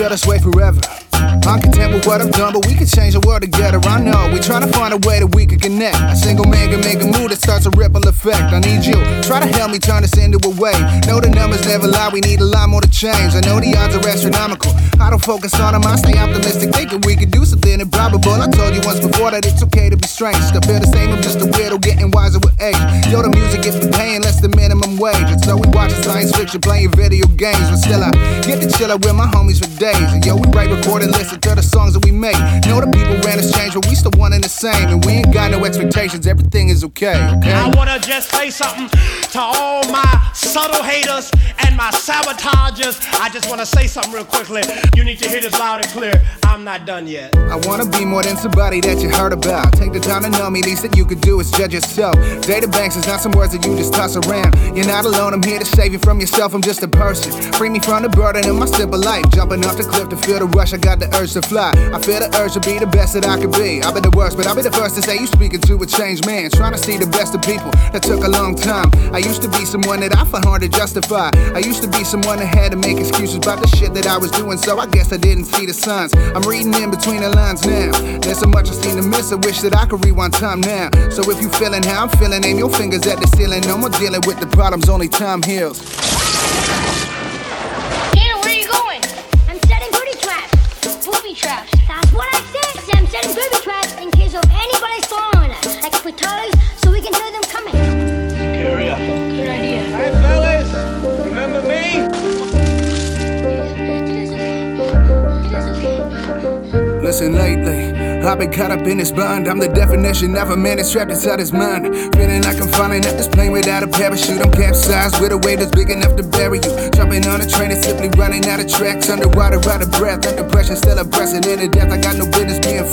let us wait forever. I'm content with what I've done, but we can change the world together. I know we trying to find a way that we can connect. A single man can make a move that starts a ripple effect. I need you, try to help me turn this into a wave. Know the numbers never lie, we need a lot more to change. I know the odds are astronomical. I don't focus on them, I stay optimistic, thinking we can do something improbable. I told you once before that it's okay to be strange. Still feel the same, I'm just a weirdo, getting wiser with age. Yo, the music if you're paying less than wage. And so we watching science fiction, playing video games, but still I get to chill out with my homies for days. And write, record, and listen to the songs that we make. Know the people ran us change, but we still one and the same. And we ain't got no expectations, everything is okay. okay? I wanna just say something to all my subtle haters and my sabotagers. I just wanna say something real quickly. You need to hear this loud and clear. I'm not done yet. I wanna be more than somebody that you heard about. Take the time to know me, least that you could do is judge yourself. Dayda Banks is not some words that you just toss around. You're not alone, I'm here to save you from yourself. I'm just a person. Free me from the burden of my simple life. Jumping off the cliff to feel the rush, I got the urge to fly. I feel the urge to be the best that I could be. I've been the worst, but I'll be the first to say you speaking to a changed man. Trying to see the best of people that took a long time. I used to be someone that I found hard to justify. I used to be someone that had to make excuses about the shit that I was doing, so I guess I didn't see the signs. I'm reading in between the lines now. There's so much I seem to miss, I wish that I could rewind time now. So if you feeling how I'm feeling, aim your fingers at the ceiling. No more dealing with the problems, only time heals. Listen lately, I've been caught up in this bind. I'm the definition of a man that's trapped inside his mind. Feeling like I'm falling off this plane without a parachute. I'm capsized with a weight that's big enough to bury you. Jumping on a train and simply running out of tracks. Underwater, out of breath. Under pressure, still a pressing into death. I got no business being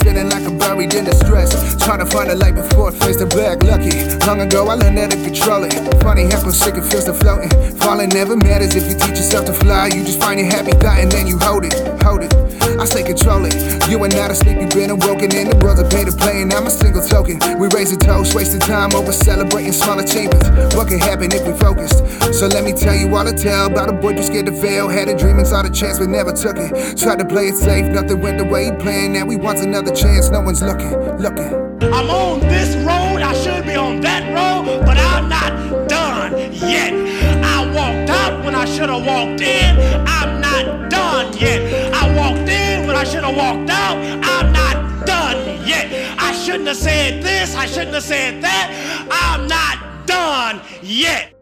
I'm buried in distress. Trying to find a light before it fades to black. Lucky, long ago I learned how to control it. Funny how sick it feels to floating. Falling never matters if you teach yourself to fly. You just find your happy thought and then you hold it, hold it. I say control it. You are not asleep, you've been awoken. In the world's a pay to play, and I'm a single token. We raise a toast, wasting time over celebrating small achievements. What could happen if we focused? So let me tell you all the tale about a boy who scared to fail. Had a dream and saw the chance, but never took it. Tried to play it safe, nothing went the way he planned. Now he wants another chance, no one's looking, looking. I'm on this road, I should be on that road, but I'm not done yet. I walked out when I should have walked in. I'm not done yet. I walked in when I should have walked out. I'm not done yet. I shouldn't have said this, I shouldn't have said that. I'm not done yet.